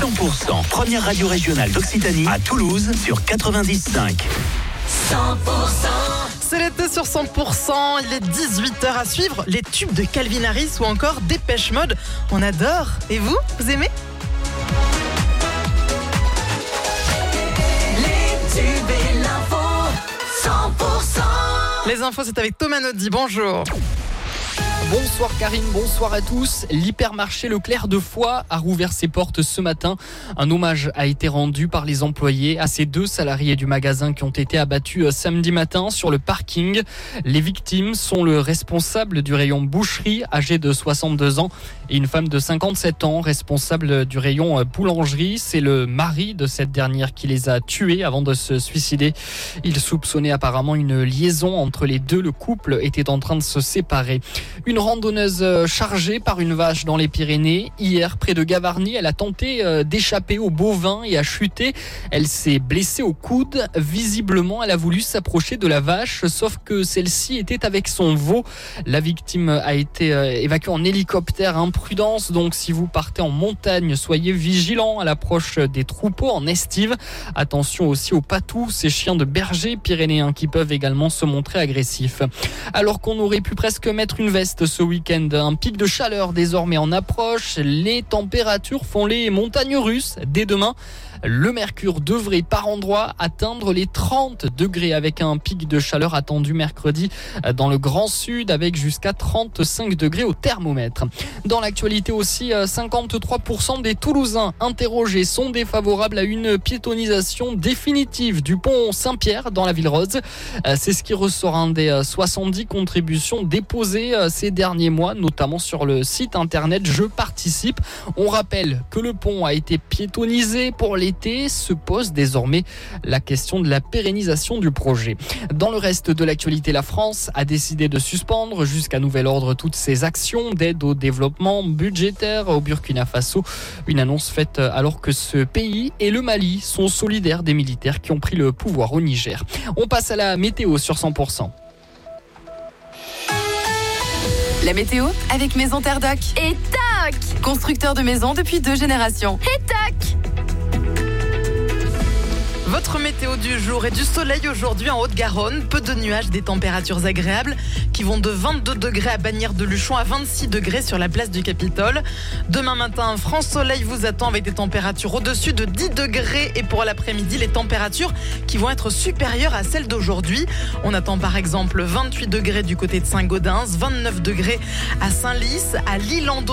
100% première radio régionale d'Occitanie à Toulouse sur 95. C'est l'été sur 100%, il est 18h à suivre, les tubes de Calvin Harris ou encore Dépêche Mode. On adore. Et vous, vous aimez? Les infos, c'est avec Thomas Noddy. Bonjour. Bonsoir Karine, bonsoir à tous. L'hypermarché Leclerc de Foix a rouvert ses portes ce matin. Un hommage a été rendu par les employés à ces deux salariés du magasin qui ont été abattus euh, samedi matin sur le parking. Les victimes sont le responsable du rayon boucherie, âgé de 62 ans, et une femme de 57 ans, responsable du rayon euh, boulangerie. C'est le mari de cette dernière qui les a tués avant de se suicider. Il soupçonnait apparemment une liaison entre les deux. Le couple était en train de se séparer. Randonneuse euh, chargée par une vache dans les Pyrénées. Hier, près de Gavarnie, elle a tenté euh, d'échapper aux bovins et a chuté. Elle s'est blessée au coude. Visiblement, elle a voulu s'approcher de la vache, sauf que celle-ci était avec son veau. La victime a été euh, évacuée en hélicoptère. Imprudence, donc si vous partez en montagne, soyez vigilants à l'approche des troupeaux en estive. Attention aussi aux patous, ces chiens de berger pyrénéens qui peuvent également se montrer agressifs. Alors qu'on aurait pu presque mettre une veste ce week-end. Un pic de chaleur désormais en approche. Les températures font les montagnes russes dès demain. Le mercure devrait par endroit atteindre les 30 degrés avec un pic de chaleur attendu mercredi dans le Grand Sud avec jusqu'à 35 degrés au thermomètre. Dans l'actualité aussi, 53% des Toulousains interrogés sont défavorables à une piétonisation définitive du pont Saint-Pierre dans la ville rose. C'est ce qui ressort un des 70 contributions déposées ces derniers mois, notamment sur le site internet Je On rappelle que le pont a été piétonisé pour les se pose désormais la question de la pérennisation du projet. Dans le reste de l'actualité, la France a décidé de suspendre jusqu'à nouvel ordre toutes ses actions d'aide au développement budgétaire au Burkina Faso. Une annonce faite alors que ce pays et le Mali sont solidaires des militaires qui ont pris le pouvoir au Niger. On passe à la météo sur 100%. La météo avec Maison Terre Constructeur de maisons depuis deux générations. Et tac votre météo du jour et du soleil aujourd'hui en Haute-Garonne. Peu de nuages, des températures agréables qui vont de 22 degrés à Bagnères de Luchon à 26 degrés sur la place du Capitole. Demain matin, France Soleil vous attend avec des températures au-dessus de 10 degrés et pour l'après-midi, les températures qui vont être supérieures à celles d'aujourd'hui. On attend par exemple 28 degrés du côté de Saint-Gaudens, 29 degrés à Saint-Lys, à Lille-en-Dos.